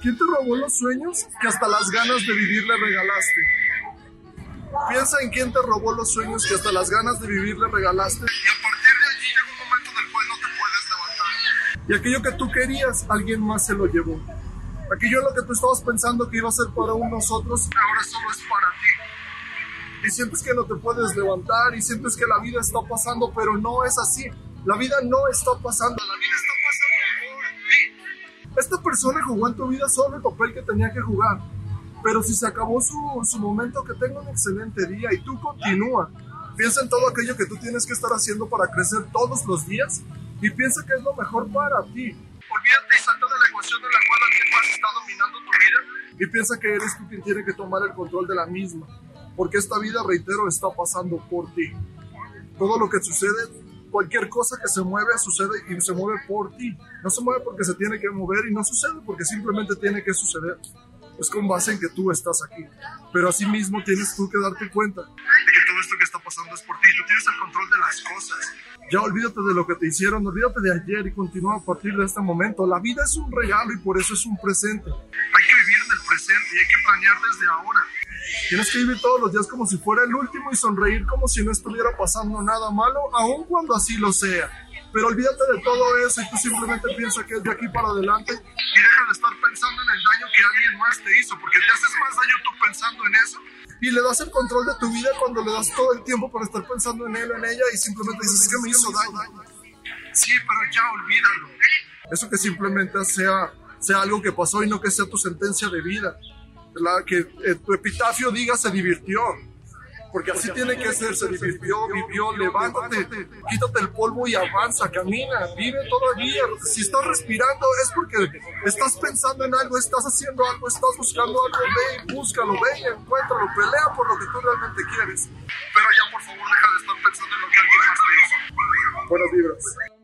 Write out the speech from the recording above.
¿Quién te robó los sueños que hasta las ganas de vivir le regalaste? Piensa en quién te robó los sueños que hasta las ganas de vivir le regalaste. Y a partir de allí llega un momento en el cual no te puedes levantar. Y aquello que tú querías, alguien más se lo llevó. Aquello en lo que tú estabas pensando que iba a ser para unos nosotros, ahora solo es para ti. Y sientes que no te puedes levantar y sientes que la vida está pasando, pero no es así. La vida no está pasando, la esta persona jugó en tu vida solo el papel que tenía que jugar. Pero si se acabó su, su momento, que tenga un excelente día y tú continúa. Piensa en todo aquello que tú tienes que estar haciendo para crecer todos los días y piensa que es lo mejor para ti. Olvídate y salta de la ecuación en la cual alguien más está dominando tu vida y piensa que eres tú quien tiene que tomar el control de la misma. Porque esta vida, reitero, está pasando por ti. Todo lo que sucede cualquier cosa que se mueve sucede y se mueve por ti. No se mueve porque se tiene que mover y no sucede porque simplemente tiene que suceder. Es con base en que tú estás aquí. Pero asimismo tienes tú que darte cuenta de que todo esto que está pasando es por ti. Tú tienes el control de las cosas. Ya olvídate de lo que te hicieron, olvídate de ayer y continúa a partir de este momento. La vida es un regalo y por eso es un presente. Hay que vivir del presente y hay que planear desde ahora. Tienes que vivir todos los días como si fuera el último y sonreír como si no estuviera pasando nada malo, aun cuando así lo sea. Pero olvídate de todo eso y tú simplemente piensa que es de aquí para adelante y deja de estar pensando en el daño que alguien más te hizo, porque te haces más daño tú pensando en eso y le das el control de tu vida cuando le das todo el tiempo para estar pensando en él en ella y simplemente dices que me hizo daño. Sí, pero ya olvídalo. Eso que simplemente sea, sea algo que pasó y no que sea tu sentencia de vida que eh, tu epitafio diga se divirtió. Porque así tiene que ser, se divirtió, vivió, levántate, quítate el polvo y avanza, camina, vive todavía. Si estás respirando es porque estás pensando en algo, estás haciendo algo, estás buscando algo, ve y búscalo, ve y encuéntralo, pelea por lo que tú realmente quieres. Pero ya por favor deja de estar pensando en lo que alguien más te hizo. Buenas vibras.